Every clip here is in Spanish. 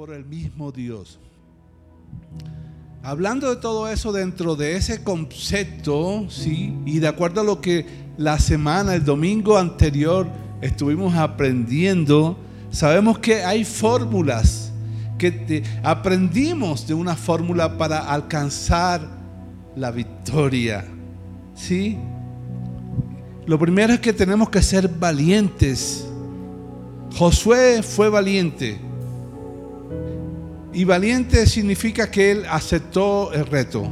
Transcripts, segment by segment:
por el mismo Dios. Hablando de todo eso dentro de ese concepto, ¿sí? Y de acuerdo a lo que la semana, el domingo anterior, estuvimos aprendiendo, sabemos que hay fórmulas, que aprendimos de una fórmula para alcanzar la victoria, ¿sí? Lo primero es que tenemos que ser valientes. Josué fue valiente. Y valiente significa que él aceptó el reto.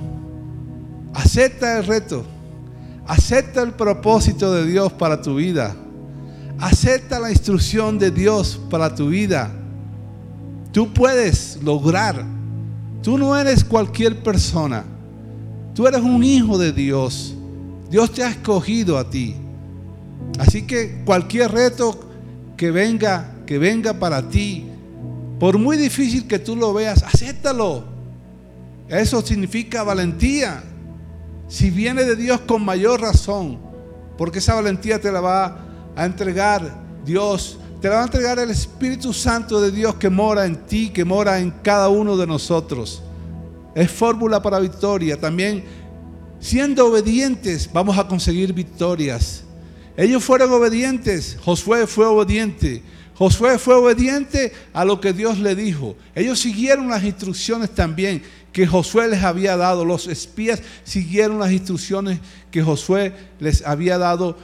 Acepta el reto. Acepta el propósito de Dios para tu vida. Acepta la instrucción de Dios para tu vida. Tú puedes lograr. Tú no eres cualquier persona. Tú eres un hijo de Dios. Dios te ha escogido a ti. Así que cualquier reto que venga, que venga para ti, por muy difícil que tú lo veas, acéptalo. Eso significa valentía. Si viene de Dios con mayor razón, porque esa valentía te la va a entregar Dios, te la va a entregar el Espíritu Santo de Dios que mora en ti, que mora en cada uno de nosotros. Es fórmula para victoria. También siendo obedientes vamos a conseguir victorias. Ellos fueron obedientes, Josué fue obediente. Josué fue obediente a lo que Dios le dijo. Ellos siguieron las instrucciones también que Josué les había dado. Los espías siguieron las instrucciones que Josué les había dado.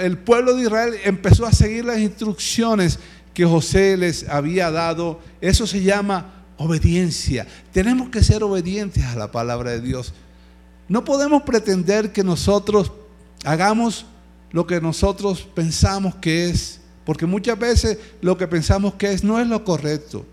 El pueblo de Israel empezó a seguir las instrucciones que José les había dado. Eso se llama obediencia. Tenemos que ser obedientes a la palabra de Dios. No podemos pretender que nosotros hagamos lo que nosotros pensamos que es porque muchas veces lo que pensamos que es no es lo correcto.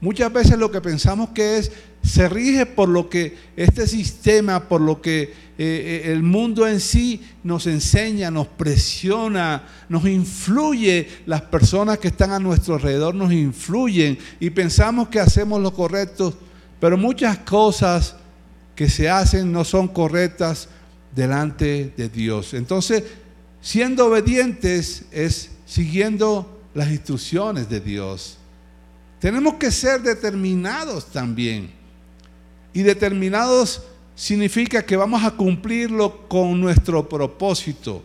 Muchas veces lo que pensamos que es se rige por lo que este sistema, por lo que eh, eh, el mundo en sí nos enseña, nos presiona, nos influye, las personas que están a nuestro alrededor nos influyen y pensamos que hacemos lo correcto, pero muchas cosas que se hacen no son correctas delante de Dios. Entonces, siendo obedientes es siguiendo las instrucciones de Dios. Tenemos que ser determinados también. Y determinados significa que vamos a cumplirlo con nuestro propósito,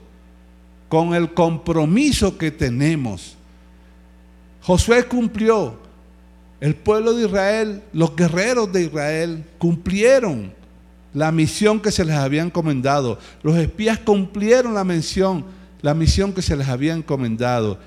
con el compromiso que tenemos. Josué cumplió, el pueblo de Israel, los guerreros de Israel cumplieron la misión que se les había encomendado. Los espías cumplieron la mención la misión que se les había encomendado.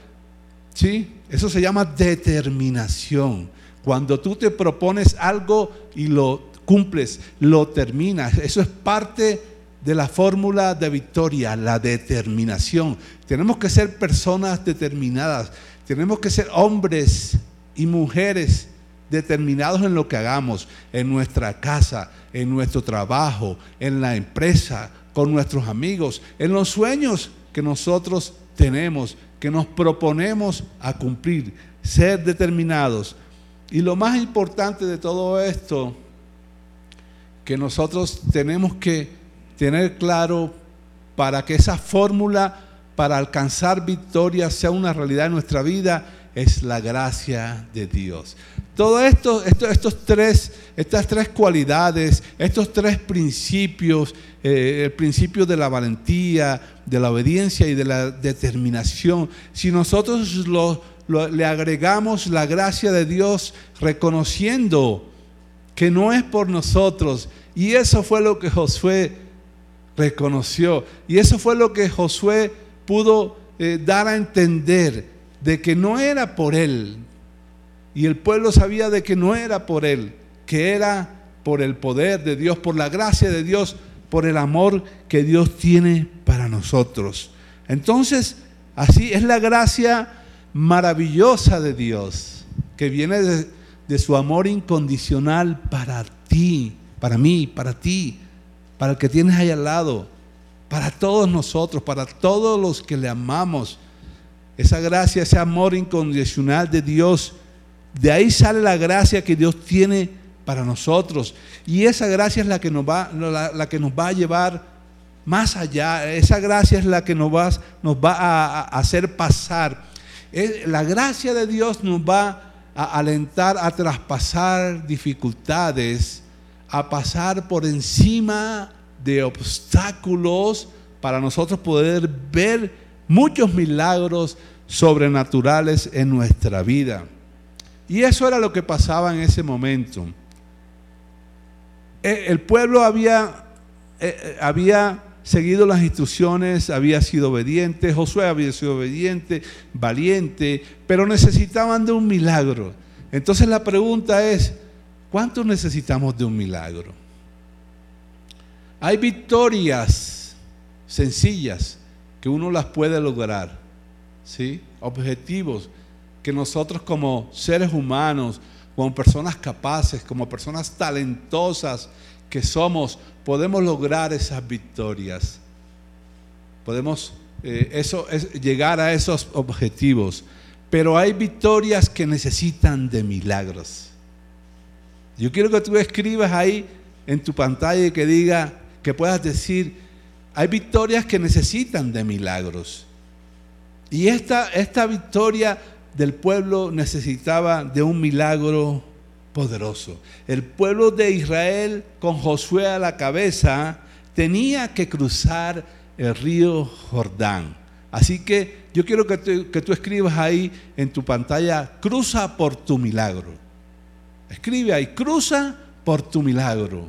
¿Sí? Eso se llama determinación. Cuando tú te propones algo y lo cumples, lo terminas. Eso es parte de la fórmula de victoria, la determinación. Tenemos que ser personas determinadas. Tenemos que ser hombres y mujeres determinados en lo que hagamos, en nuestra casa, en nuestro trabajo, en la empresa, con nuestros amigos, en los sueños que nosotros tenemos, que nos proponemos a cumplir, ser determinados. Y lo más importante de todo esto, que nosotros tenemos que tener claro para que esa fórmula para alcanzar victoria sea una realidad en nuestra vida, es la gracia de Dios. Todo esto, estos tres, estas tres cualidades, estos tres principios, eh, el principio de la valentía, de la obediencia y de la determinación, si nosotros le agregamos la gracia de Dios reconociendo que no es por nosotros, y eso fue lo que Josué reconoció, y eso fue lo que Josué pudo eh, dar a entender, de que no era por él, y el pueblo sabía de que no era por él, que era por el poder de Dios, por la gracia de Dios, por el amor que Dios tiene para nosotros. Entonces, así es la gracia maravillosa de Dios, que viene de, su amor incondicional para ti, para mí, para ti, para el que tienes ahí al lado, para todos nosotros, para todos los que le amamos. Esa gracia, ese amor incondicional de Dios de ahí sale la gracia que Dios tiene para nosotros. Y esa gracia es la que nos va, la, que nos va a llevar más allá. Esa gracia es la que nos va, nos va a, hacer pasar. La gracia de Dios nos va a alentar a traspasar dificultades, a pasar por encima de obstáculos para nosotros poder ver muchos milagros sobrenaturales en nuestra vida. Y eso era lo que pasaba en ese momento. Eh, el pueblo había, eh, eh, había seguido las instrucciones, había sido obediente, Josué había sido obediente, valiente, pero necesitaban de un milagro. Entonces la pregunta es, ¿cuánto necesitamos de un milagro? Hay victorias sencillas que uno las puede lograr, ¿sí? Objetivos que nosotros como seres humanos, como personas capaces, como personas talentosas que somos, podemos lograr esas victorias. Podemos eh, eso, es, llegar a esos objetivos. Pero hay victorias que necesitan de milagros. Yo quiero que tú escribas ahí en tu pantalla que diga, que puedas decir, hay victorias que necesitan de milagros. Y esta, esta victoria del pueblo necesitaba de un milagro poderoso. El pueblo de Israel, con Josué a la cabeza, tenía que cruzar el río Jordán. Así que yo quiero que que tú escribas ahí en tu pantalla, cruza por tu milagro. Escribe ahí, cruza por tu milagro.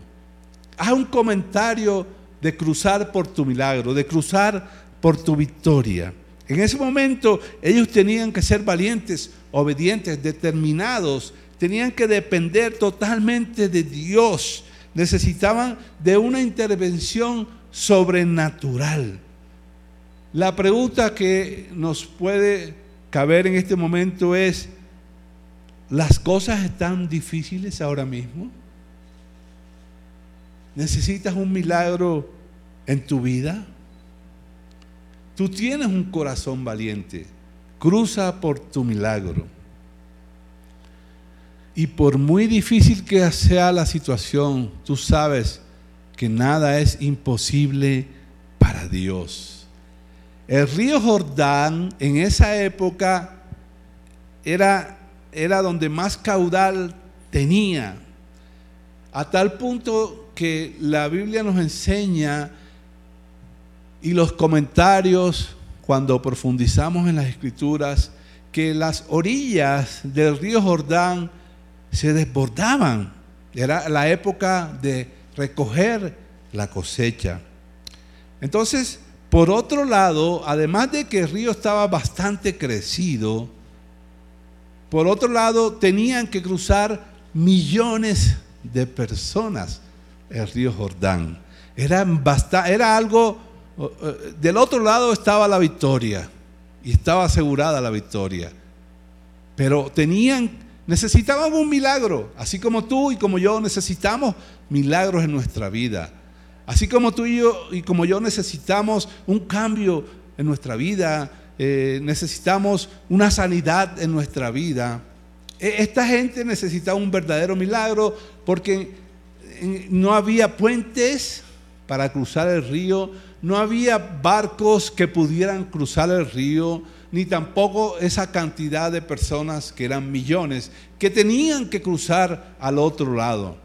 Haz un comentario de cruzar por tu milagro, de cruzar por tu victoria. En ese momento ellos tenían que ser valientes, obedientes, determinados, tenían que depender totalmente de Dios, necesitaban de una intervención sobrenatural. La pregunta que nos puede caber en este momento es, ¿las cosas están difíciles ahora mismo? ¿Necesitas un milagro en tu vida? Tú tienes un corazón valiente. Cruza por tu milagro. Y por muy difícil que sea la situación, tú sabes que nada es imposible para Dios. El río Jordán en esa época era, era donde más caudal tenía, a tal punto que la Biblia nos enseña y los comentarios cuando profundizamos en las escrituras que las orillas del río Jordán se desbordaban. Era la época de recoger la cosecha. Entonces, por otro lado, además de que el río estaba bastante crecido, por otro lado tenían que cruzar millones de personas el río Jordán. Era, era algo del otro lado estaba la victoria y estaba asegurada la victoria. Pero tenían, necesitaban un milagro, así como tú y como yo necesitamos milagros en nuestra vida. Así como tú y yo y como yo necesitamos un cambio en nuestra vida, eh, necesitamos una sanidad en nuestra vida. E, esta gente necesitaba un verdadero milagro porque eh, no había puentes para cruzar el río, no había barcos que pudieran cruzar el río, ni tampoco esa cantidad de personas, que eran millones, que tenían que cruzar al otro lado.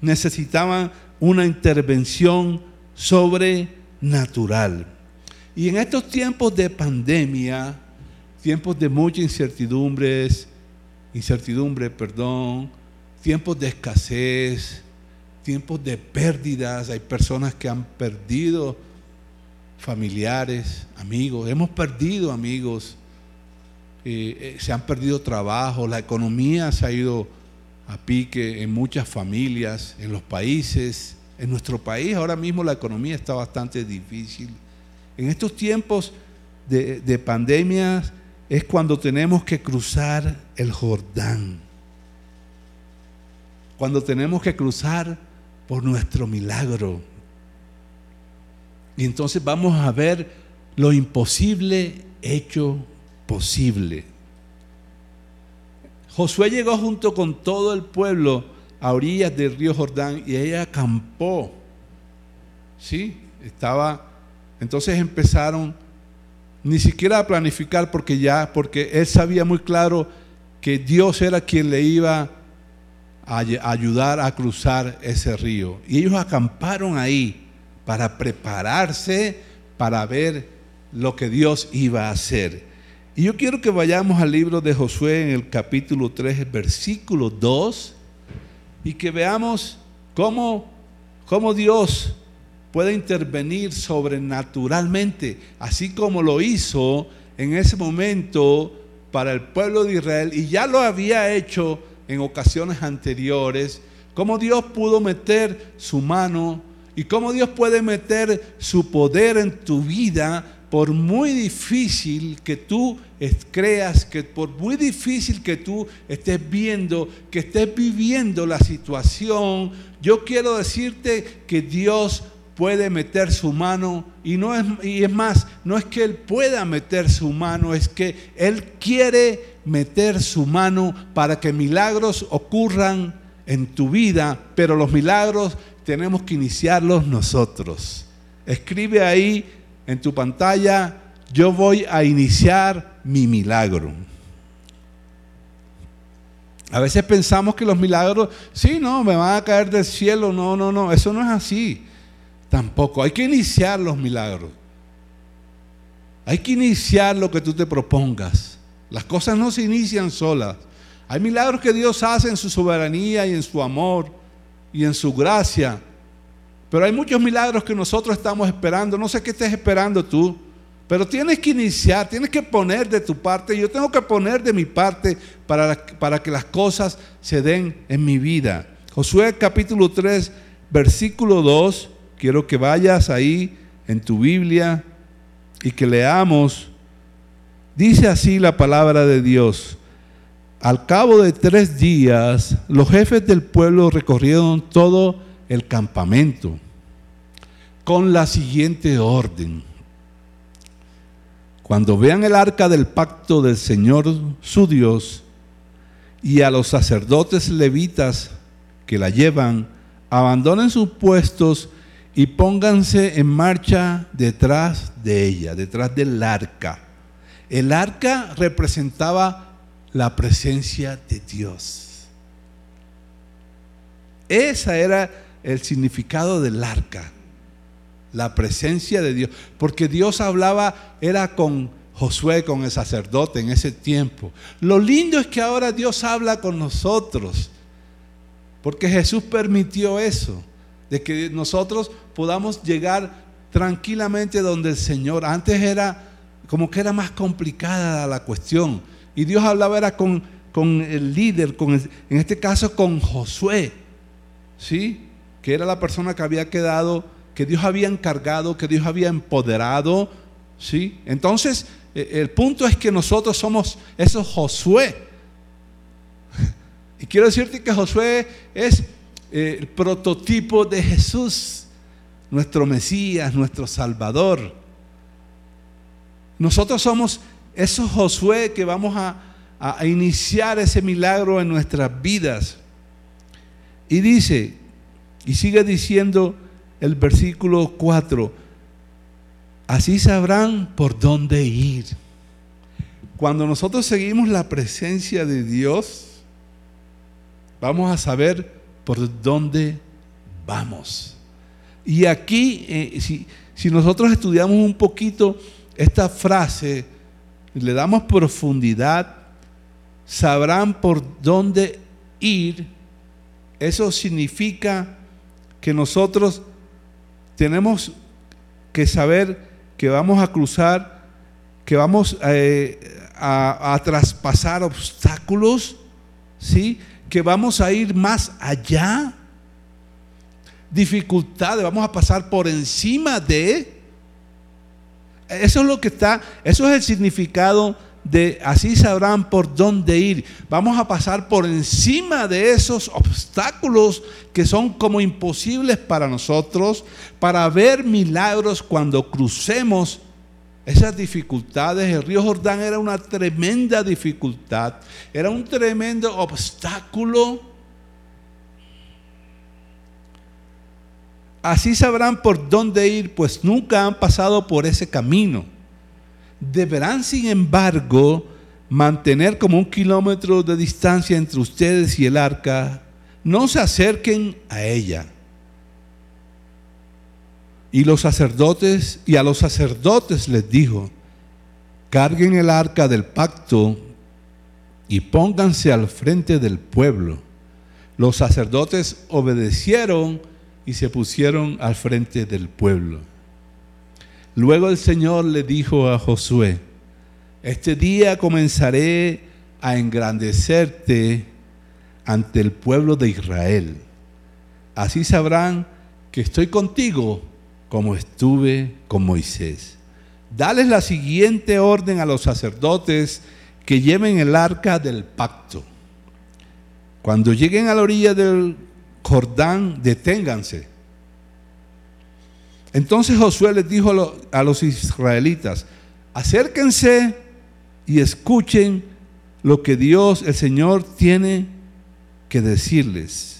Necesitaban una intervención sobrenatural. Y en estos tiempos de pandemia, tiempos de mucha incertidumbres, incertidumbre, perdón, tiempos de escasez, tiempos de pérdidas, hay personas que han perdido familiares, amigos, hemos perdido amigos, eh, eh, se han perdido trabajo, la economía se ha ido a pique en muchas familias, en los países, en nuestro país. Ahora mismo la economía está bastante difícil. En estos tiempos de, de pandemia es cuando tenemos que cruzar el Jordán, cuando tenemos que cruzar por nuestro milagro, y entonces vamos a ver lo imposible hecho posible. Josué llegó junto con todo el pueblo a orillas del río Jordán y ella acampó. Sí, estaba. Entonces empezaron ni siquiera a planificar porque ya, porque él sabía muy claro que Dios era quien le iba ayudar a cruzar ese río. Y ellos acamparon ahí para prepararse para ver lo que Dios iba a hacer. Y yo quiero que vayamos al libro de Josué en el capítulo 3, versículo 2, y que veamos cómo, cómo Dios puede intervenir sobrenaturalmente, así como lo hizo en ese momento para el pueblo de Israel y ya lo había hecho en ocasiones anteriores, cómo Dios pudo meter su mano y cómo Dios puede meter su poder en tu vida por muy difícil que tú creas, que por muy difícil que tú estés viendo, que estés viviendo la situación, yo quiero decirte que Dios puede meter su mano y no es y es más, no es que él pueda meter su mano, es que él quiere meter su mano para que milagros ocurran en tu vida, pero los milagros tenemos que iniciarlos nosotros. Escribe ahí en tu pantalla, yo voy a iniciar mi milagro. A veces pensamos que los milagros, sí, no, me van a caer del cielo, no, no, no, eso no es así. Tampoco. Hay que iniciar los milagros. Hay que iniciar lo que tú te propongas. Las cosas no se inician solas. Hay milagros que Dios hace en su soberanía y en su amor y en su gracia. Pero hay muchos milagros que nosotros estamos esperando. No sé qué estés esperando tú. Pero tienes que iniciar, tienes que poner de tu parte. Yo tengo que poner de mi parte para, para que las cosas se den en mi vida. Josué capítulo 3, versículo 2 quiero que vayas ahí en tu Biblia y que leamos. Dice así la palabra de Dios. Al cabo de tres días, los jefes del pueblo recorrieron todo el campamento con la siguiente orden. Cuando vean el arca del pacto del Señor su Dios y a los sacerdotes levitas que la llevan, abandonen sus puestos y pónganse en marcha detrás de ella, detrás del arca. El arca representaba la presencia de Dios. Ese era el significado del arca, la presencia de Dios. Porque Dios hablaba, era con Josué, con el sacerdote en ese tiempo. Lo lindo es que ahora Dios habla con nosotros, porque Jesús permitió eso de que nosotros podamos llegar tranquilamente donde el Señor. Antes era como que era más complicada la cuestión. Y Dios hablaba era con, con el líder, con en este caso con Josué, ¿sí? Que era la persona que había quedado, que Dios había encargado, que Dios había empoderado, ¿sí? Entonces, e, el punto es que nosotros somos esos Josué. Y quiero decirte que Josué es el prototipo de Jesús, nuestro Mesías, nuestro Salvador. Nosotros somos esos Josué que vamos a, a iniciar ese milagro en nuestras vidas. Y dice, y sigue diciendo el versículo 4, así sabrán por dónde ir. Cuando nosotros seguimos la presencia de Dios, vamos a saber por dónde vamos. Y aquí, eh, si, si nosotros estudiamos un poquito esta frase, le damos profundidad, sabrán por dónde ir. Eso significa que nosotros tenemos que saber que vamos a cruzar, que vamos eh, a, a, traspasar obstáculos, ¿sí? Que vamos a ir más allá. Dificultades, vamos a pasar por encima de. Eso es lo que está, eso es el significado de así sabrán por dónde ir. Vamos a pasar por encima de esos obstáculos que son como imposibles para nosotros, para ver milagros cuando crucemos esas dificultades. El río Jordán era una tremenda dificultad, era un tremendo obstáculo. Así sabrán por dónde ir, pues nunca han pasado por ese camino. Deberán, sin embargo, mantener como un kilómetro de distancia entre ustedes y el arca, no se acerquen a ella. Y los sacerdotes, y a los sacerdotes les dijo, carguen el arca del pacto y pónganse al frente del pueblo. Los sacerdotes obedecieron y se pusieron al frente del pueblo. Luego el Señor le dijo a Josué, este día comenzaré a engrandecerte ante el pueblo de Israel. Así sabrán que estoy contigo como estuve con Moisés. Dales la siguiente orden a los sacerdotes que lleven el arca del pacto. Cuando lleguen a la orilla del Jordán, deténganse. Entonces Josué les dijo a los israelitas, acérquense y escuchen lo que Dios, el Señor, tiene que decirles.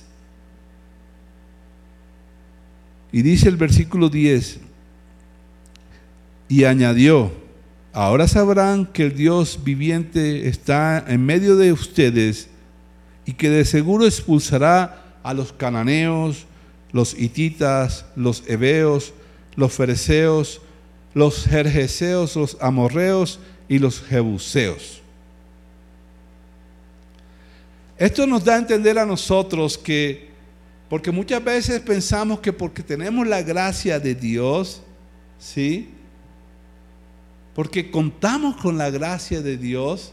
Y dice el versículo 10, y añadió, ahora sabrán que el Dios viviente está en medio de ustedes y que de seguro expulsará a los cananeos, los hititas, los heveos, los fereceos, los jerjeseos, los amorreos y los jebuseos. Esto nos da a entender a nosotros que, porque muchas veces pensamos que porque tenemos la gracia de Dios, ¿sí? Porque contamos con la gracia de Dios,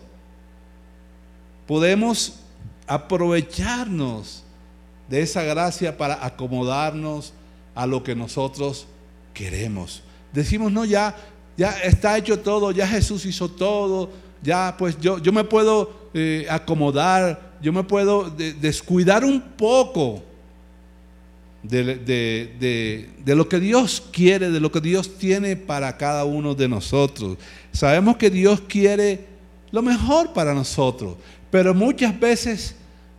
podemos aprovecharnos de esa gracia para acomodarnos a lo que nosotros queremos. Decimos, no, ya ya está hecho todo, ya Jesús hizo todo, ya pues yo, yo me puedo eh, acomodar, yo me puedo descuidar un poco de, de, lo que Dios quiere, de lo que Dios tiene para cada uno de nosotros. Sabemos que Dios quiere lo mejor para nosotros, pero muchas veces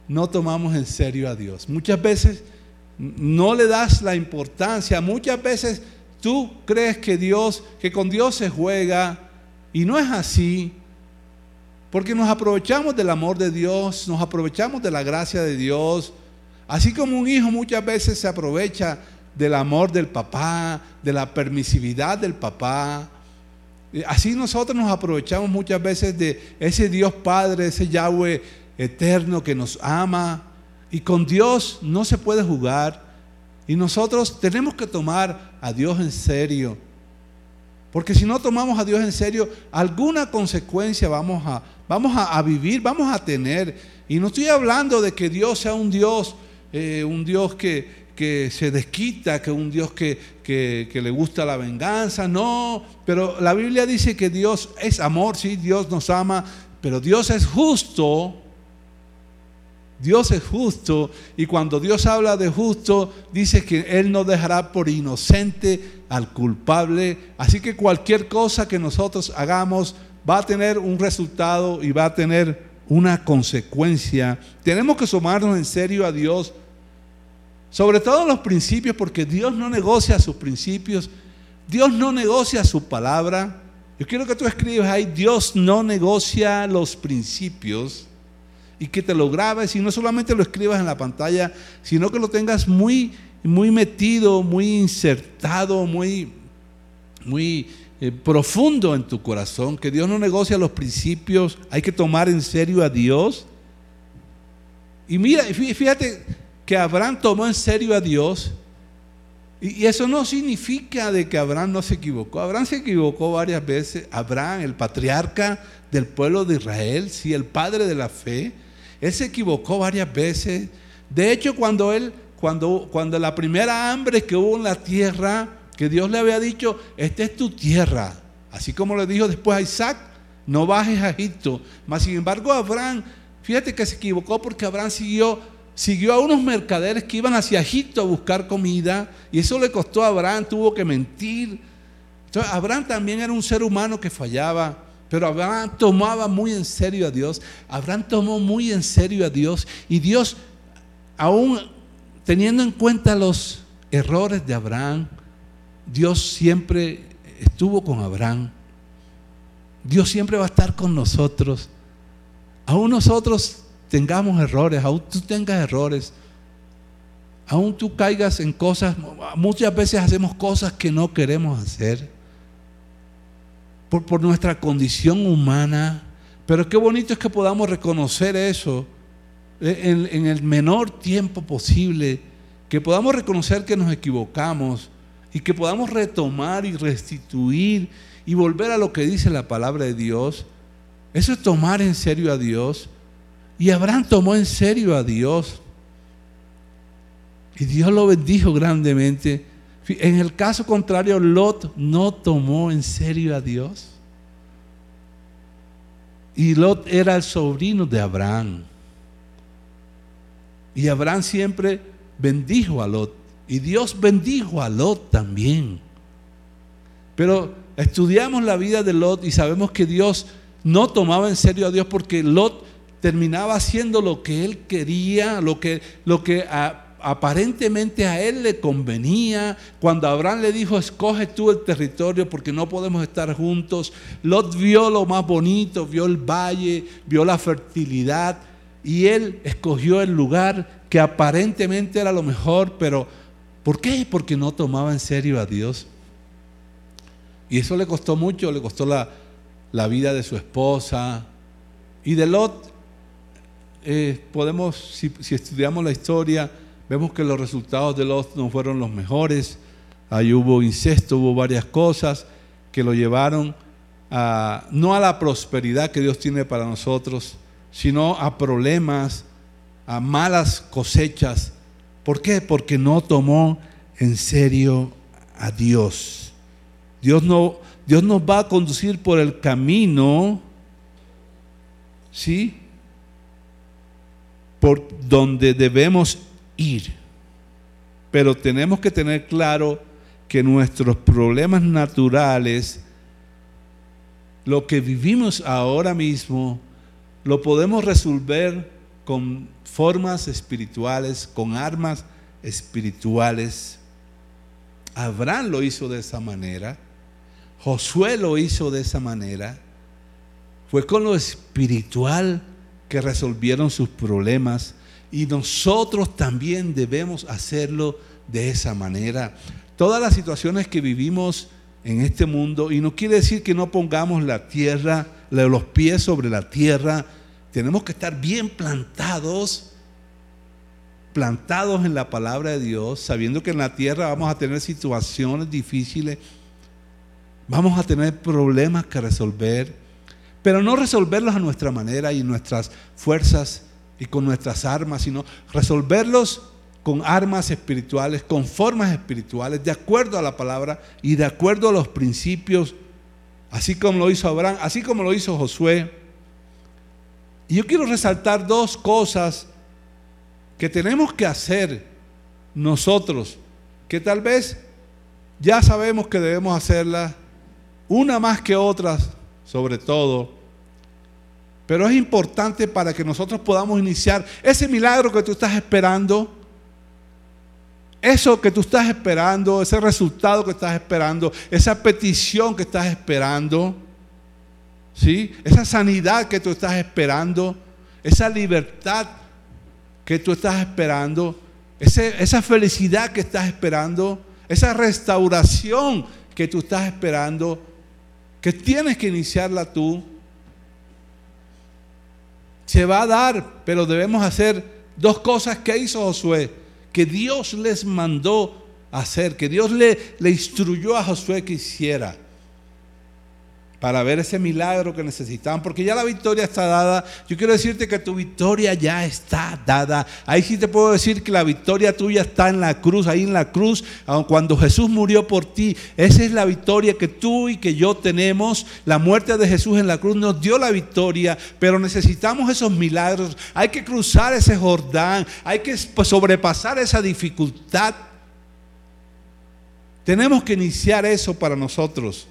no tomamos en serio a Dios. Muchas veces no le das la importancia, muchas veces tú crees que Dios, que con Dios se juega y no es así. Porque nos aprovechamos del amor de Dios, nos aprovechamos de la gracia de Dios. Así como un hijo muchas veces se aprovecha del amor del papá, de la permisividad del papá. Así nosotros nos aprovechamos muchas veces de ese Dios Padre, ese Yahweh eterno que nos ama. Y con Dios no se puede jugar. Y nosotros tenemos que tomar a Dios en serio. Porque si no tomamos a Dios en serio, alguna consecuencia vamos a, vamos a, vivir, vamos a tener. Y no estoy hablando de que Dios sea un Dios, eh, un Dios que, que, se desquita, que un Dios que, que, que le gusta la venganza. No, pero la Biblia dice que Dios es amor, sí, Dios nos ama, pero Dios es justo Dios es justo y cuando Dios habla de justo, dice que Él no dejará por inocente al culpable. Así que cualquier cosa que nosotros hagamos va a tener un resultado y va a tener una consecuencia. Tenemos que sumarnos en serio a Dios, sobre todo los principios, porque Dios no negocia sus principios, Dios no negocia su palabra. Yo quiero que tú escribas ahí, Dios no negocia los principios y que te lo grabes y no solamente lo escribas en la pantalla, sino que lo tengas muy, muy metido, muy insertado, muy, muy eh, profundo en tu corazón, que Dios no negocia los principios, hay que tomar en serio a Dios. Y mira, fíjate que Abraham tomó en serio a Dios. Y, eso no significa de que Abraham no se equivocó. Abraham se equivocó varias veces. Abraham, el patriarca del pueblo de Israel, sí, el padre de la fe, él se equivocó varias veces. De hecho, cuando él, cuando, cuando la primera hambre que hubo en la tierra, que Dios le había dicho, esta es tu tierra. Así como le dijo después a Isaac, no bajes a Egipto. Mas sin embargo, Abraham, fíjate que se equivocó porque Abraham siguió, siguió a unos mercaderes que iban hacia Egipto a buscar comida. Y eso le costó a Abraham, tuvo que mentir. Entonces, Abraham también era un ser humano que fallaba. Pero Abraham tomaba muy en serio a Dios. Abraham tomó muy en serio a Dios. Y Dios, aún teniendo en cuenta los errores de Abraham, Dios siempre estuvo con Abraham. Dios siempre va a estar con nosotros. aún nosotros tengamos errores, aún tú tengas errores, aún tú caigas en cosas, muchas veces hacemos cosas que no queremos hacer por, por nuestra condición humana, pero qué bonito es que podamos reconocer eso en, en el menor tiempo posible, que podamos reconocer que nos equivocamos y que podamos retomar y restituir y volver a lo que dice la palabra de Dios. Eso es tomar en serio a Dios. Y Abraham tomó en serio a Dios. Y Dios lo bendijo grandemente. En el caso contrario, Lot no tomó en serio a Dios. Y Lot era el sobrino de Abraham. Y Abraham siempre bendijo a Lot. Y Dios bendijo a Lot también. Pero estudiamos la vida de Lot y sabemos que Dios no tomaba en serio a Dios porque Lot terminaba haciendo lo que él quería, lo que, lo que aparentemente a él le convenía. Cuando Abraham le dijo, escoge tú el territorio porque no podemos estar juntos, Lot vio lo más bonito, vio el valle, vio la fertilidad y él escogió el lugar que aparentemente era lo mejor, pero ¿por qué? Porque no tomaba en serio a Dios. Y eso le costó mucho, le costó la, la vida de su esposa. Y de Lot, eh, podemos, si, estudiamos la historia, vemos que los resultados de Lot no fueron los mejores. Ahí hubo incesto, hubo varias cosas que lo llevaron a, no a la prosperidad que Dios tiene para nosotros, sino a problemas, a malas cosechas. ¿Por qué? Porque no tomó en serio a Dios. Dios, no, Dios nos va a conducir por el camino, ¿sí? Por donde debemos ir. Pero tenemos que tener claro que nuestros problemas naturales, lo que vivimos ahora mismo, lo podemos resolver con formas espirituales, con armas espirituales. Abraham lo hizo de esa manera. Josué lo hizo de esa manera. Fue con lo espiritual que resolvieron sus problemas y nosotros también debemos hacerlo de esa manera. Todas las situaciones que vivimos en este mundo, y no quiere decir que no pongamos la tierra, los pies sobre la tierra, tenemos que estar bien plantados, plantados en la palabra de Dios, sabiendo que en la tierra vamos a tener situaciones difíciles, vamos a tener problemas que resolver, pero no resolverlos a nuestra manera y nuestras fuerzas y con nuestras armas, sino resolverlos con armas espirituales, con formas espirituales, de acuerdo a la palabra y de acuerdo a los principios, así como lo hizo Abraham, así como lo hizo Josué. Y yo quiero resaltar dos cosas que tenemos que hacer nosotros, que tal vez ya sabemos que debemos hacerlas, una más que otras, sobre todo, pero es importante para que nosotros podamos iniciar ese milagro que tú estás esperando, eso que tú estás esperando, ese resultado que estás esperando, esa petición que estás esperando ¿sí? Esa sanidad que tú estás esperando, esa libertad que tú estás esperando, esa felicidad que estás esperando, esa restauración que tú estás esperando, que tienes que iniciarla tú, se va a dar, pero debemos hacer dos cosas que hizo Josué, que Dios les mandó hacer, que Dios le, instruyó a Josué que hiciera para ver ese milagro que necesitaban, porque ya la victoria está dada. Yo quiero decirte que tu victoria ya está dada. Ahí sí te puedo decir que la victoria tuya está en la cruz, ahí en la cruz, cuando Jesús murió por ti. Esa es la victoria que tú y que yo tenemos. La muerte de Jesús en la cruz nos dio la victoria, pero necesitamos esos milagros. Hay que cruzar ese Jordán, hay que sobrepasar esa dificultad. Tenemos que iniciar eso para nosotros.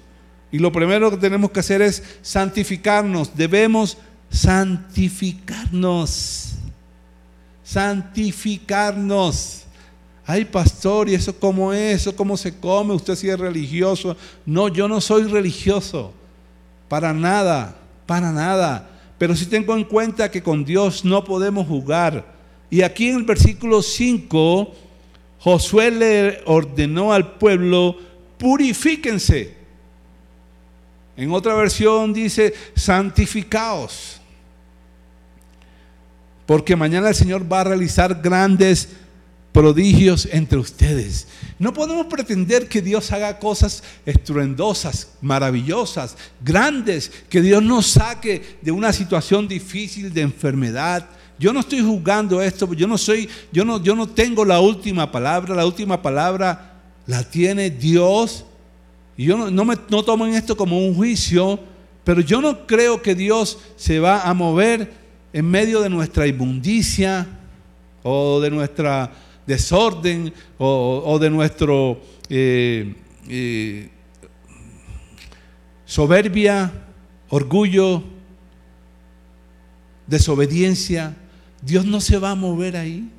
Y lo primero que tenemos que hacer es santificarnos. Debemos santificarnos. Santificarnos. Ay, pastor, ¿y eso cómo es? ¿Eso cómo se come? ¿Usted sí es religioso? No, yo no soy religioso. Para nada, para nada. pero sí tengo en cuenta que con Dios no podemos jugar. Y aquí en el versículo 5, Josué le ordenó al pueblo, purifíquense. En otra versión dice, santificaos. Porque mañana el Señor va a realizar grandes prodigios entre ustedes. No podemos pretender que Dios haga cosas estruendosas, maravillosas, grandes, que Dios nos saque de una situación difícil de enfermedad. Yo no estoy juzgando esto, yo no soy, yo no, yo no tengo la última palabra, la última palabra la tiene Dios. Y yo no, no, me, esto como un juicio, pero yo no creo que Dios se va a mover en medio de nuestra inmundicia o de nuestra desorden o, de nuestro eh, eh, soberbia, orgullo, desobediencia. Dios no se va a mover ahí.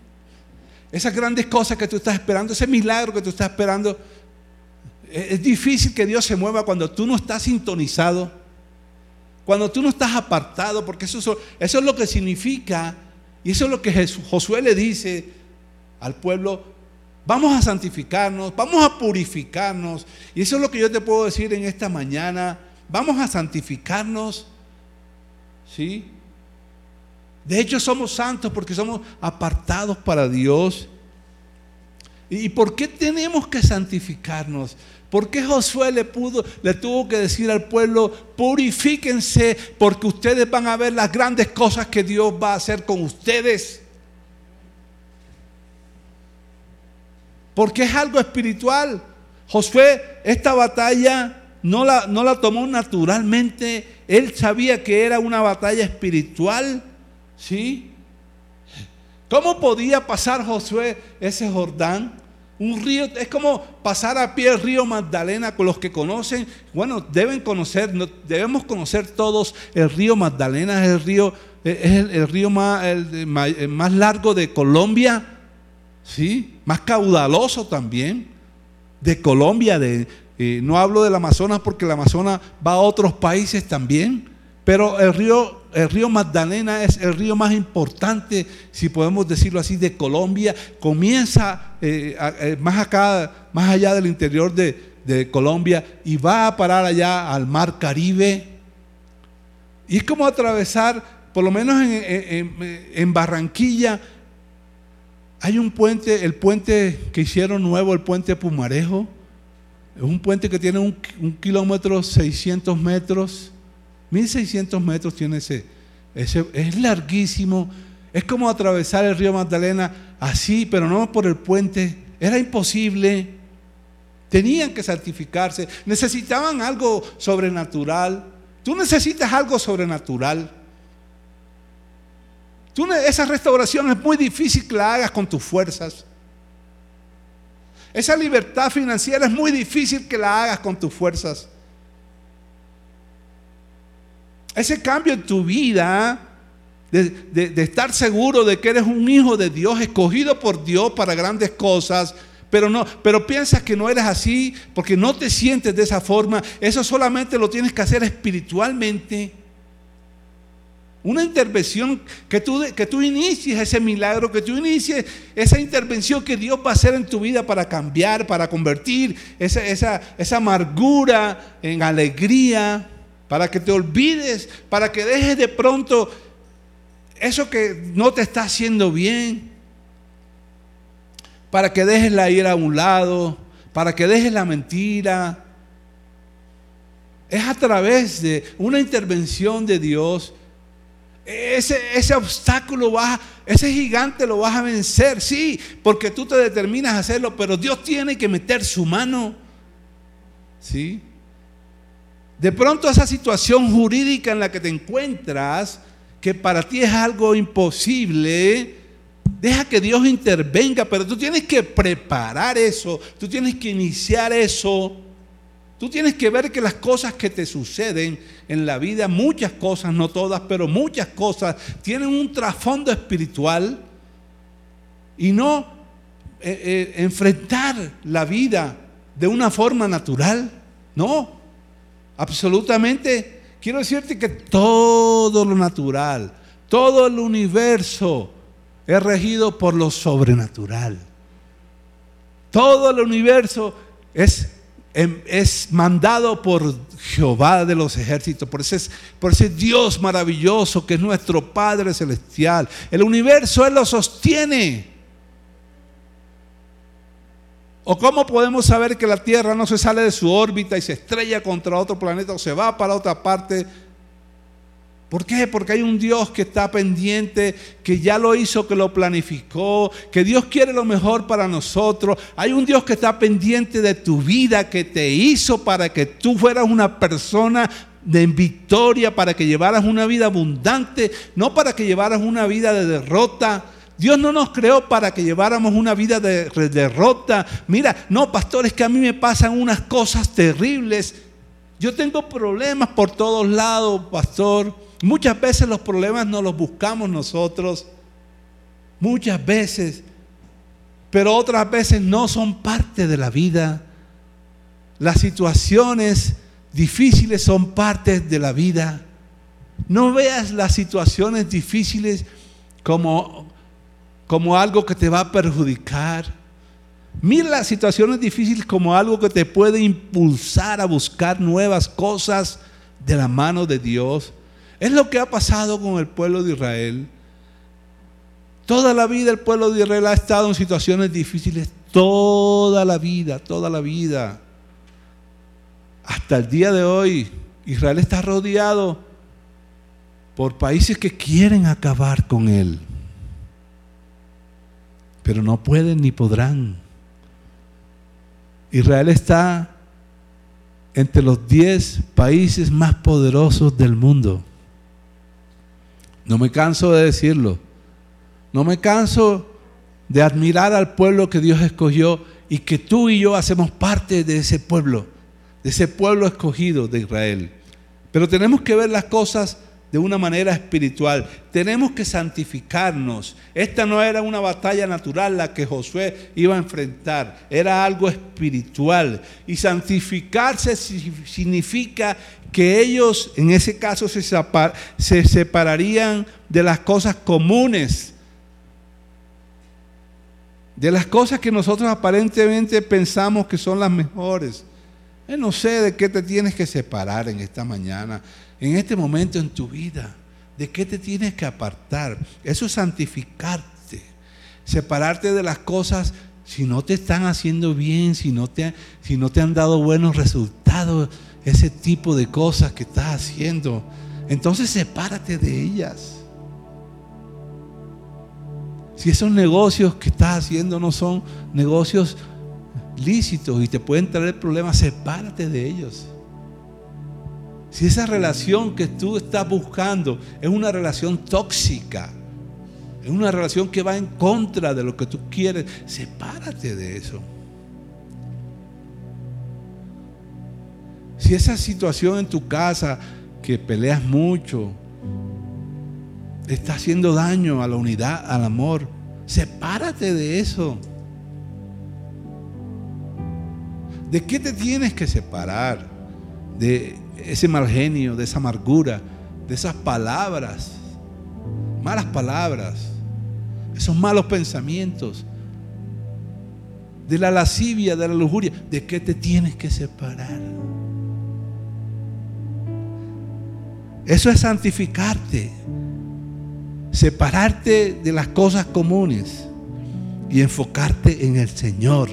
Esas grandes cosas que tú estás esperando, ese milagro que tú estás esperando, es difícil que Dios se mueva cuando tú no estás sintonizado, cuando tú no estás apartado, porque eso, eso es lo que significa, y eso es lo que Josué le dice al pueblo, vamos a santificarnos, vamos a purificarnos. Y eso es lo que yo te puedo decir en esta mañana. Vamos a santificarnos. ¿Sí? De hecho somos santos porque somos apartados para Dios. ¿Y por qué tenemos que santificarnos? ¿Por qué Josué le, pudo, le tuvo que decir al pueblo, purifíquense porque ustedes van a ver las grandes cosas que Dios va a hacer con ustedes? porque es algo espiritual. Josué, esta batalla no la, no la tomó naturalmente, él sabía que era una batalla espiritual, ¿sí? ¿Cómo podía pasar Josué ese Jordán? Un río, es como pasar a pie el río Magdalena con los que conocen. Bueno, deben conocer, debemos conocer todos el río Magdalena, es el río, es el, río más, largo de Colombia. ¿sí? Más caudaloso también, de Colombia, de, eh, no hablo del Amazonas porque el Amazonas va a otros países también, pero el río, el río Magdalena es el río más importante, si podemos decirlo así, de Colombia. Comienza eh, eh, más acá, más allá del interior de, Colombia y va a parar allá al mar Caribe. Y es como atravesar, por lo menos en Barranquilla, hay un puente, el puente que hicieron nuevo, el puente Pumarejo. Es un puente que tiene un, kilómetro 600 metros. 1600 metros tiene ese, ese. Es larguísimo. Es como atravesar el río Magdalena así, pero no por el puente. Era imposible. Tenían que santificarse. Necesitaban algo sobrenatural. Tú necesitas algo sobrenatural esa restauración es muy difícil que la hagas con tus fuerzas. Esa libertad financiera es muy difícil que la hagas con tus fuerzas. Ese cambio en tu vida, de, estar seguro de que eres un hijo de Dios, escogido por Dios para grandes cosas, pero no, pero piensas que no eres así porque no te sientes de esa forma. Eso solamente lo tienes que hacer espiritualmente. Una intervención que tú, que tú inicies ese milagro, que tú inicies esa intervención que Dios va a hacer en tu vida para cambiar, para convertir esa, esa, esa amargura en alegría, para que te olvides, para que dejes de pronto eso que no te está haciendo bien, para que dejes la ira a un lado, para que dejes la mentira. Es a través de una intervención de Dios ese, ese obstáculo vas, ese gigante lo vas a vencer, sí, porque tú te determinas a hacerlo, pero Dios tiene que meter su mano, sí. De pronto esa situación jurídica en la que te encuentras, que para ti es algo imposible, deja que Dios intervenga, pero tú tienes que preparar eso, tú tienes que iniciar eso. Tú tienes que ver que las cosas que te suceden en la vida, muchas cosas, no todas, pero muchas cosas, tienen un trasfondo espiritual y no eh, eh, enfrentar la vida de una forma natural. No, absolutamente. Quiero decirte que todo lo natural, todo el universo es regido por lo sobrenatural. Todo el universo es, em, es mandado por Jehová de los ejércitos, por ese, por ese Dios maravilloso que es nuestro Padre Celestial. El universo Él lo sostiene. ¿O cómo podemos saber que la Tierra no se sale de su órbita y se estrella contra otro planeta o se va para otra parte? ¿Por qué? Porque hay un Dios que está pendiente, que ya lo hizo, que lo planificó, que Dios quiere lo mejor para nosotros. Hay un Dios que está pendiente de tu vida, que te hizo para que tú fueras una persona de victoria, para que llevaras una vida abundante, no para que llevaras una vida de derrota. Dios no nos creó para que lleváramos una vida de derrota. Mira, no, pastores, que a mí me pasan unas cosas terribles. Yo tengo problemas por todos lados, pastor. Muchas veces los problemas no los buscamos nosotros, muchas veces, pero otras veces no son parte de la vida. Las situaciones difíciles son parte de la vida. No veas las situaciones difíciles como, como algo que te va a perjudicar. Mira las situaciones difíciles como algo que te puede impulsar a buscar nuevas cosas de la mano de Dios. Es lo que ha pasado con el pueblo de Israel. Toda la vida el pueblo de Israel ha estado en situaciones difíciles, toda la vida, toda la vida. Hasta el día de hoy, Israel está rodeado por países que quieren acabar con él, pero no pueden ni podrán. Israel está entre los 10 países más poderosos del mundo. No me canso de decirlo. No me canso de admirar al pueblo que Dios escogió y que tú y yo hacemos parte de ese pueblo, de ese pueblo escogido de Israel. Pero tenemos que ver las cosas de una manera espiritual. Tenemos que santificarnos. Esta no era una batalla natural la que Josué iba a enfrentar, era algo espiritual. Y santificarse significa que ellos en ese caso se, se separarían de las cosas comunes, de las cosas que nosotros aparentemente pensamos que son las mejores. Yo no sé de qué te tienes que separar en esta mañana en este momento en tu vida? ¿De qué te tienes que apartar? Eso es santificarte. Separarte de las cosas si no te están haciendo bien, si no te, si no te han dado buenos resultados, ese tipo de cosas que estás haciendo. Entonces sepárate de ellas. Si esos negocios que estás haciendo no son negocios lícitos y te pueden traer problemas, sepárate de ellos. Si esa relación que tú estás buscando es una relación tóxica, es una relación que va en contra de lo que tú quieres, sepárate de eso. Si esa situación en tu casa que peleas mucho está haciendo daño a la unidad, al amor, sepárate de eso. ¿De qué te tienes que separar? De ese mal genio, de esa amargura, de esas palabras, malas palabras, esos malos pensamientos, de la lascivia, de la lujuria, ¿de qué te tienes que separar? Eso es santificarte, separarte de las cosas comunes y enfocarte en el Señor.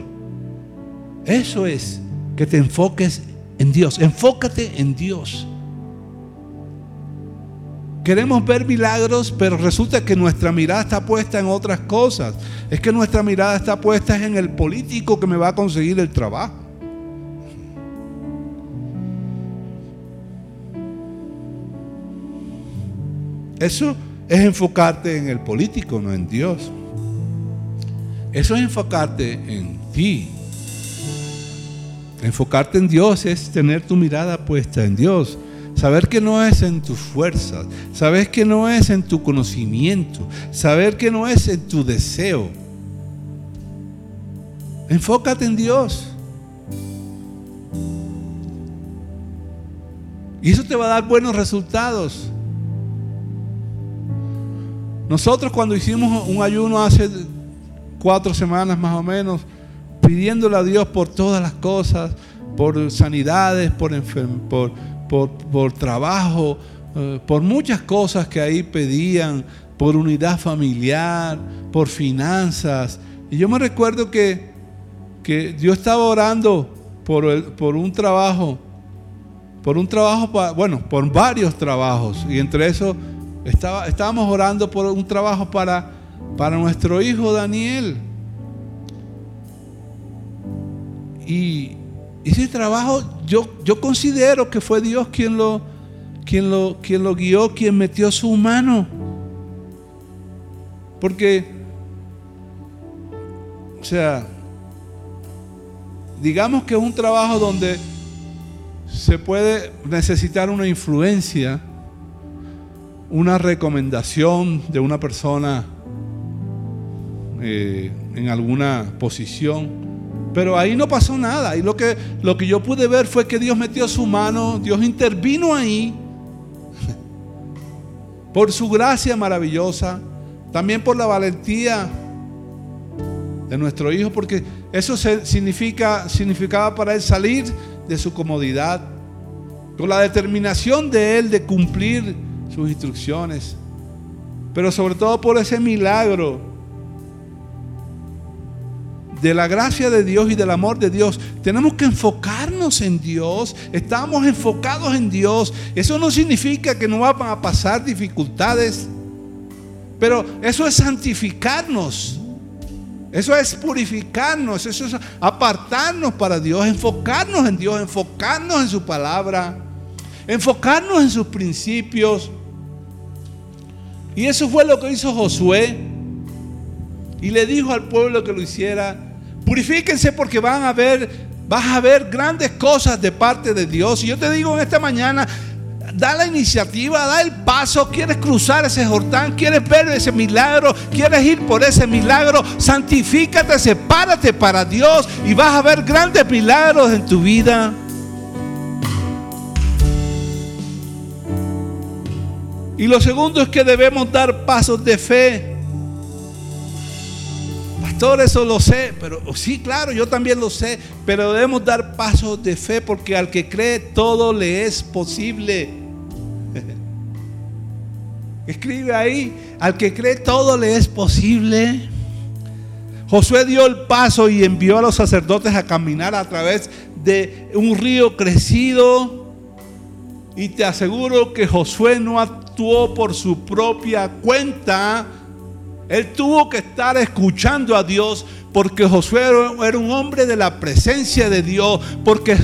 Eso es que te enfoques en Dios. Enfócate en Dios. Queremos ver milagros, pero resulta que nuestra mirada está puesta en otras cosas. Es que nuestra mirada está puesta en el político que me va a conseguir el trabajo. Eso es enfocarte en el político, no en Dios. Eso es enfocarte en ti. Enfocarte en Dios es tener tu mirada puesta en Dios. Saber que no es en tus fuerzas, saber que no es en tu conocimiento, saber que no es en tu deseo. Enfócate en Dios. Y eso te va a dar buenos resultados. Nosotros cuando hicimos un ayuno hace cuatro semanas más o menos, pidiéndole a Dios por todas las cosas, por sanidades, por, por, por, trabajo, eh, por muchas cosas que ahí pedían, por unidad familiar, por finanzas. Y yo me recuerdo que, que yo estaba orando por, el, por un trabajo, por un trabajo, bueno, por varios trabajos. Y entre eso estaba, estábamos orando por un trabajo para, para nuestro hijo Daniel. Y ese trabajo yo, yo considero que fue Dios quien lo, quien, lo, quien lo guió, quien metió su mano. Porque, o sea, digamos que es un trabajo donde se puede necesitar una influencia, una recomendación de una persona eh, en alguna posición. Pero ahí no pasó nada. Y lo que, lo que yo pude ver fue que Dios metió su mano, Dios intervino ahí por su gracia maravillosa, también por la valentía de nuestro hijo, porque eso significa, significaba para él salir de su comodidad, con la determinación de él de cumplir sus instrucciones, pero sobre todo por ese milagro de la gracia de Dios y del amor de Dios. Tenemos que enfocarnos en Dios. Estamos enfocados en Dios. Eso no significa que no van a pasar dificultades. Pero eso es santificarnos. Eso es purificarnos, eso es apartarnos para Dios, enfocarnos en Dios, enfocarnos en su palabra, enfocarnos en sus principios. Y eso fue lo que hizo Josué. Y le dijo al pueblo que lo hiciera, purifíquense porque van a ver, vas a ver grandes cosas de parte de Dios. Y yo te digo en esta mañana, da la iniciativa, da el paso, quieres cruzar ese Jordán, quieres ver ese milagro, quieres ir por ese milagro, santifícate, sepárate para Dios y vas a ver grandes milagros en tu vida. Y lo segundo es que debemos dar pasos de fe. Eso lo sé, pero sí, claro, yo también lo sé, pero debemos dar pasos de fe porque al que cree todo le es posible. Escribe ahí, al que cree todo le es posible. Josué dio el paso y envió a los sacerdotes a caminar a través de un río crecido. Y te aseguro que Josué no actuó por su propia cuenta. Él tuvo que estar escuchando a Dios porque Josué era un hombre de la presencia de Dios, porque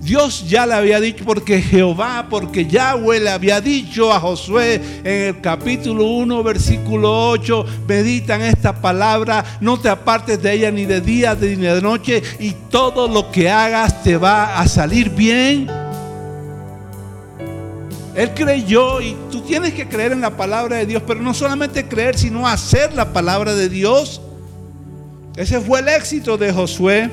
Dios ya le había dicho, porque Jehová, porque Yahweh le había dicho a Josué en el capítulo 1, versículo 8, medita en esta palabra, no te apartes de ella ni de día ni de noche, y todo lo que hagas te va a salir bien. Él creyó y tú tienes que creer en la palabra de Dios, pero no solamente creer, sino hacer la palabra de Dios. Ese fue el éxito de Josué.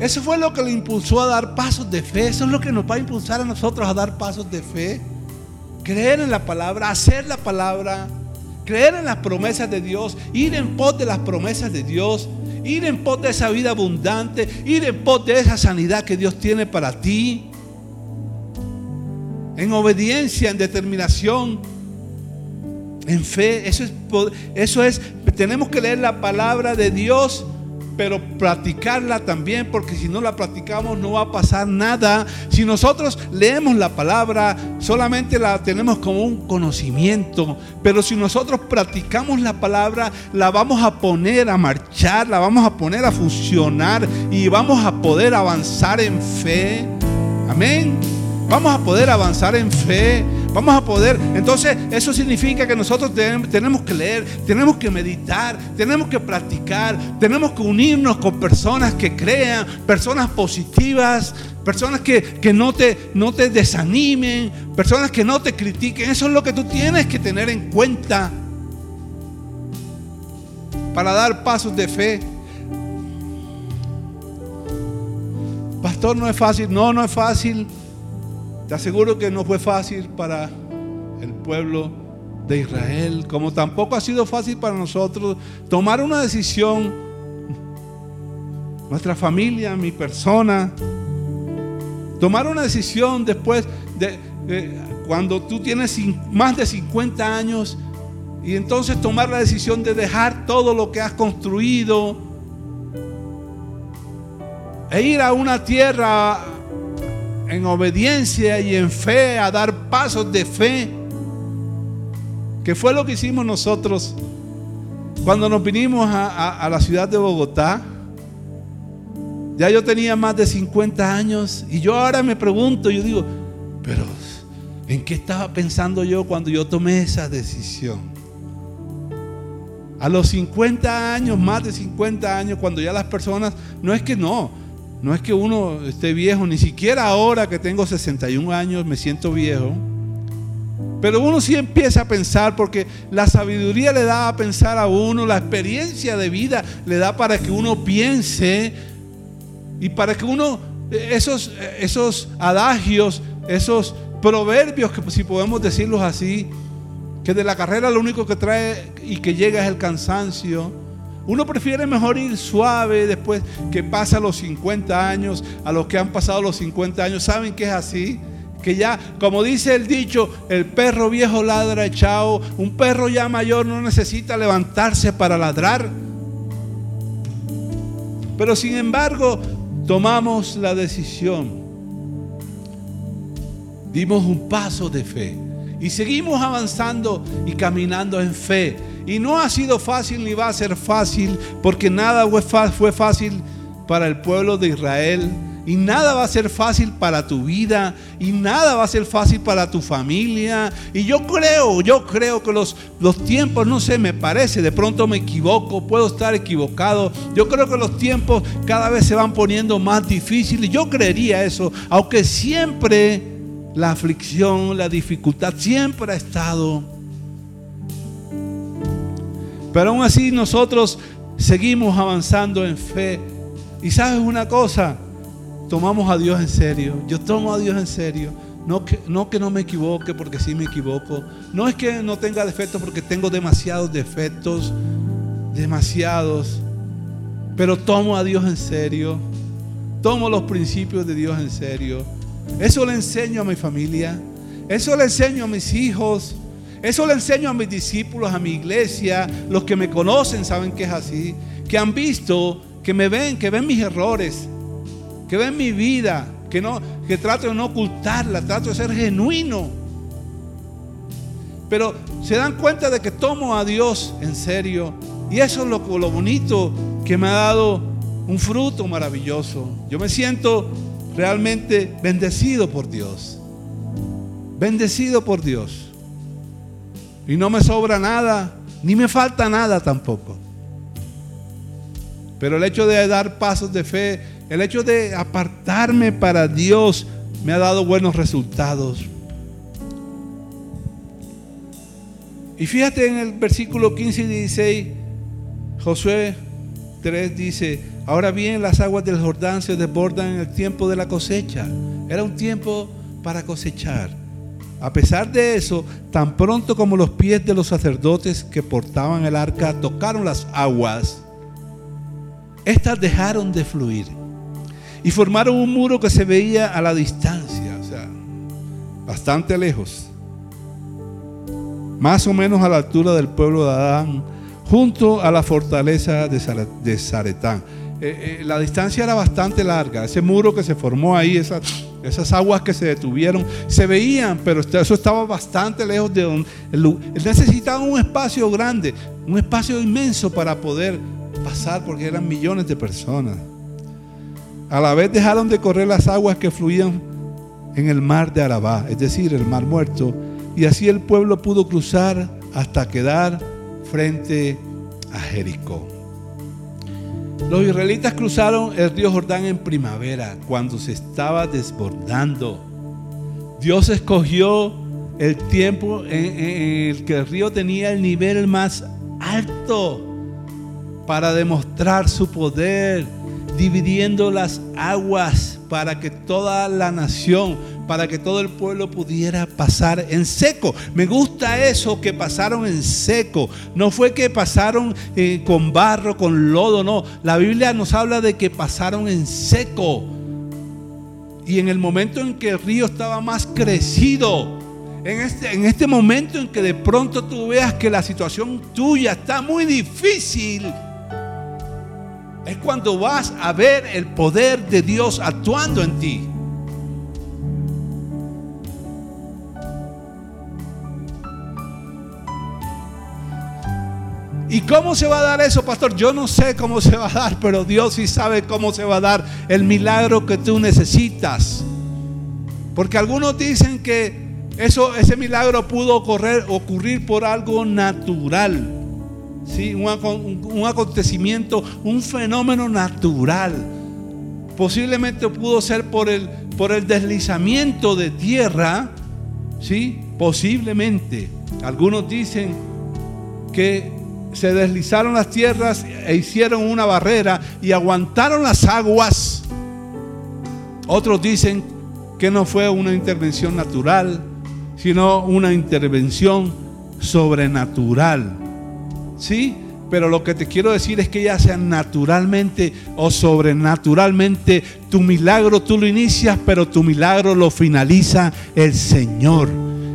Eso fue lo que le impulsó a dar pasos de fe. Eso es lo que nos va a impulsar a nosotros a dar pasos de fe. Creer en la palabra, hacer la palabra, creer en las promesas de Dios, ir en pos de las promesas de Dios, ir en pos de esa vida abundante, ir en pos de esa sanidad que Dios tiene para ti. En obediencia, en determinación, en fe. Eso es, eso es tenemos que leer la palabra de Dios, pero practicarla también, porque si no la practicamos no va a pasar nada. Si nosotros leemos la palabra, solamente la tenemos como un conocimiento, pero si nosotros practicamos la palabra, la vamos a poner a marchar, la vamos a poner a funcionar y vamos a poder avanzar en fe. Amén. Vamos a poder avanzar en fe. Vamos a poder. Entonces, eso significa que nosotros tenemos que leer, tenemos que meditar, tenemos que practicar, tenemos que unirnos con personas que crean, personas positivas, personas que, que no, te, no te desanimen, personas que no te critiquen. Eso es lo que tú tienes que tener en cuenta para dar pasos de fe. Pastor, no es fácil. No, no es fácil. Te aseguro que no fue fácil para el pueblo de Israel, como tampoco ha sido fácil para nosotros tomar una decisión, nuestra familia, mi persona, tomar una decisión después de, cuando tú tienes más de 50 años y entonces tomar la decisión de dejar todo lo que has construido e ir a una tierra en obediencia y en fe, a dar pasos de fe que fue lo que hicimos nosotros cuando nos vinimos a, la ciudad de Bogotá. Ya yo tenía más de 50 años y yo ahora me pregunto, yo digo, pero ¿en qué estaba pensando yo cuando yo tomé esa decisión? A los 50 años, más de 50 años, cuando ya las personas, no es que no, no es que uno esté viejo, ni siquiera ahora que tengo 61 años me siento viejo. Pero uno sí empieza a pensar porque la sabiduría le da a pensar a uno, la experiencia de vida le da para que uno piense y para que uno, esos, esos adagios, esos proverbios, que si podemos decirlos así, que de la carrera lo único que trae y que llega es el cansancio. Uno prefiere mejor ir suave después que pasa los 50 años, a los que han pasado los 50 años. ¿Saben que es así? que ya, como dice el dicho, el perro viejo ladra echado, un perro ya mayor no necesita levantarse para ladrar. Pero sin embargo, tomamos la decisión, dimos un paso de fe y seguimos avanzando y caminando en fe. Y no ha sido fácil ni va a ser fácil, porque nada fue fácil para el pueblo de Israel y nada va a ser fácil para tu vida. Y nada va a ser fácil para tu familia. Y yo creo, yo creo que los, los tiempos, no sé, me parece, de pronto me equivoco, puedo estar equivocado. Yo creo que los tiempos cada vez se van poniendo más difíciles. Yo creería eso, aunque siempre la aflicción, la dificultad siempre ha estado. Pero aún así nosotros seguimos avanzando en fe. Y sabes una cosa, tomamos a Dios en serio. Yo tomo a Dios en serio. No que, no que no me equivoque porque sí me equivoco. No es que no tenga defectos porque tengo demasiados defectos. Demasiados. Pero tomo a Dios en serio. Tomo los principios de Dios en serio. Eso le enseño a mi familia. Eso le enseño a mis hijos. Eso le enseño a mis discípulos, a mi iglesia. Los que me conocen saben que es así. Que han visto, que me ven, que ven mis errores que ven mi vida, que, no, que trato de no ocultarla, trato de ser genuino. Pero se dan cuenta de que tomo a Dios en serio. Y eso es lo, lo bonito que me ha dado un fruto maravilloso. Yo me siento realmente bendecido por Dios. Bendecido por Dios. Y no me sobra nada, ni me falta nada tampoco. Pero el hecho de dar pasos de fe el hecho de apartarme para Dios me ha dado buenos resultados. Y fíjate en el versículo 15 y 16, Josué 3 dice, ahora bien las aguas del Jordán se desbordan en el tiempo de la cosecha. Era un tiempo para cosechar. A pesar de eso, tan pronto como los pies de los sacerdotes que portaban el arca tocaron las aguas, éstas dejaron de fluir y formaron un muro que se veía a la distancia, o sea, bastante lejos, más o menos a la altura del pueblo de Adán, junto a la fortaleza de Zaretán. Eh, eh, la distancia era bastante larga, ese muro que se formó ahí, esas, esas aguas que se detuvieron, se veían, pero eso estaba bastante lejos de donde necesitaban un espacio grande, un espacio inmenso para poder pasar, porque eran millones de personas. A la vez dejaron de correr las aguas que fluían en el mar de Arabá, es decir, el mar muerto, y así el pueblo pudo cruzar hasta quedar frente a Jericó. Los israelitas cruzaron el río Jordán en primavera, cuando se estaba desbordando. Dios escogió el tiempo en, el que el río tenía el nivel más alto para demostrar su poder dividiendo las aguas para que toda la nación para que todo el pueblo pudiera pasar en seco. Me gusta eso, que pasaron en seco. No fue que pasaron eh, con barro, con lodo, no. La Biblia nos habla de que pasaron en seco. Y en el momento en que el río estaba más crecido, en este, en este momento en que de pronto tú veas que la situación tuya está muy difícil, es cuando vas a ver el poder de Dios actuando en ti. ¿Y cómo se va a dar eso, pastor? Yo no sé cómo se va a dar, pero Dios sí sabe cómo se va a dar el milagro que tú necesitas. Porque algunos dicen que eso, ese milagro pudo ocurrir, por algo natural. ¿sí? Un, acontecimiento, un fenómeno natural. Posiblemente pudo ser por el, por el deslizamiento de tierra. ¿sí? Posiblemente. Algunos dicen que se deslizaron las tierras e hicieron una barrera y aguantaron las aguas. Otros dicen que no fue una intervención natural, sino una intervención sobrenatural. ¿Sí? Pero lo que te quiero decir es que ya sea naturalmente o sobrenaturalmente, tu milagro tú lo inicias, pero tu milagro lo finaliza el Señor.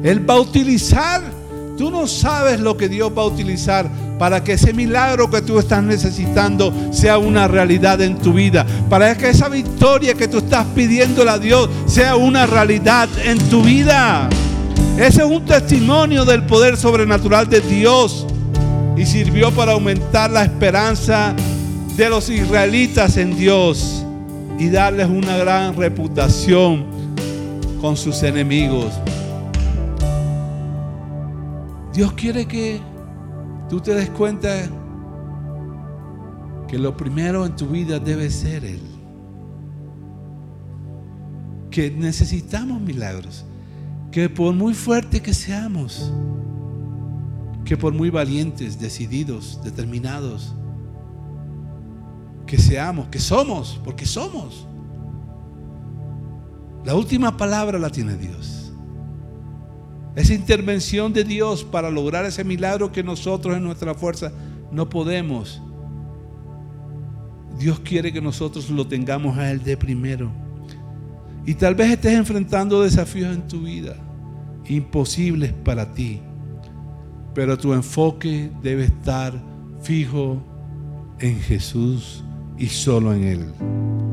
Él va a utilizar, tú no sabes lo que Dios va a utilizar para que ese milagro que tú estás necesitando sea una realidad en tu vida, para que esa victoria que tú estás pidiéndole a Dios sea una realidad en tu vida. Ese es un testimonio del poder sobrenatural de Dios y sirvió para aumentar la esperanza de los israelitas en Dios y darles una gran reputación con sus enemigos. Dios quiere que tú te des cuenta que lo primero en tu vida debe ser Él. Que necesitamos milagros que por muy fuerte que seamos, que por muy valientes, decididos, determinados, que seamos, que somos, porque somos. La última palabra la tiene Dios. Esa intervención de Dios para lograr ese milagro que nosotros en nuestra fuerza no podemos. Dios quiere que nosotros lo tengamos a Él de primero. Y tal vez estés enfrentando desafíos en tu vida imposibles para ti, pero tu enfoque debe estar fijo en Jesús y solo en Él.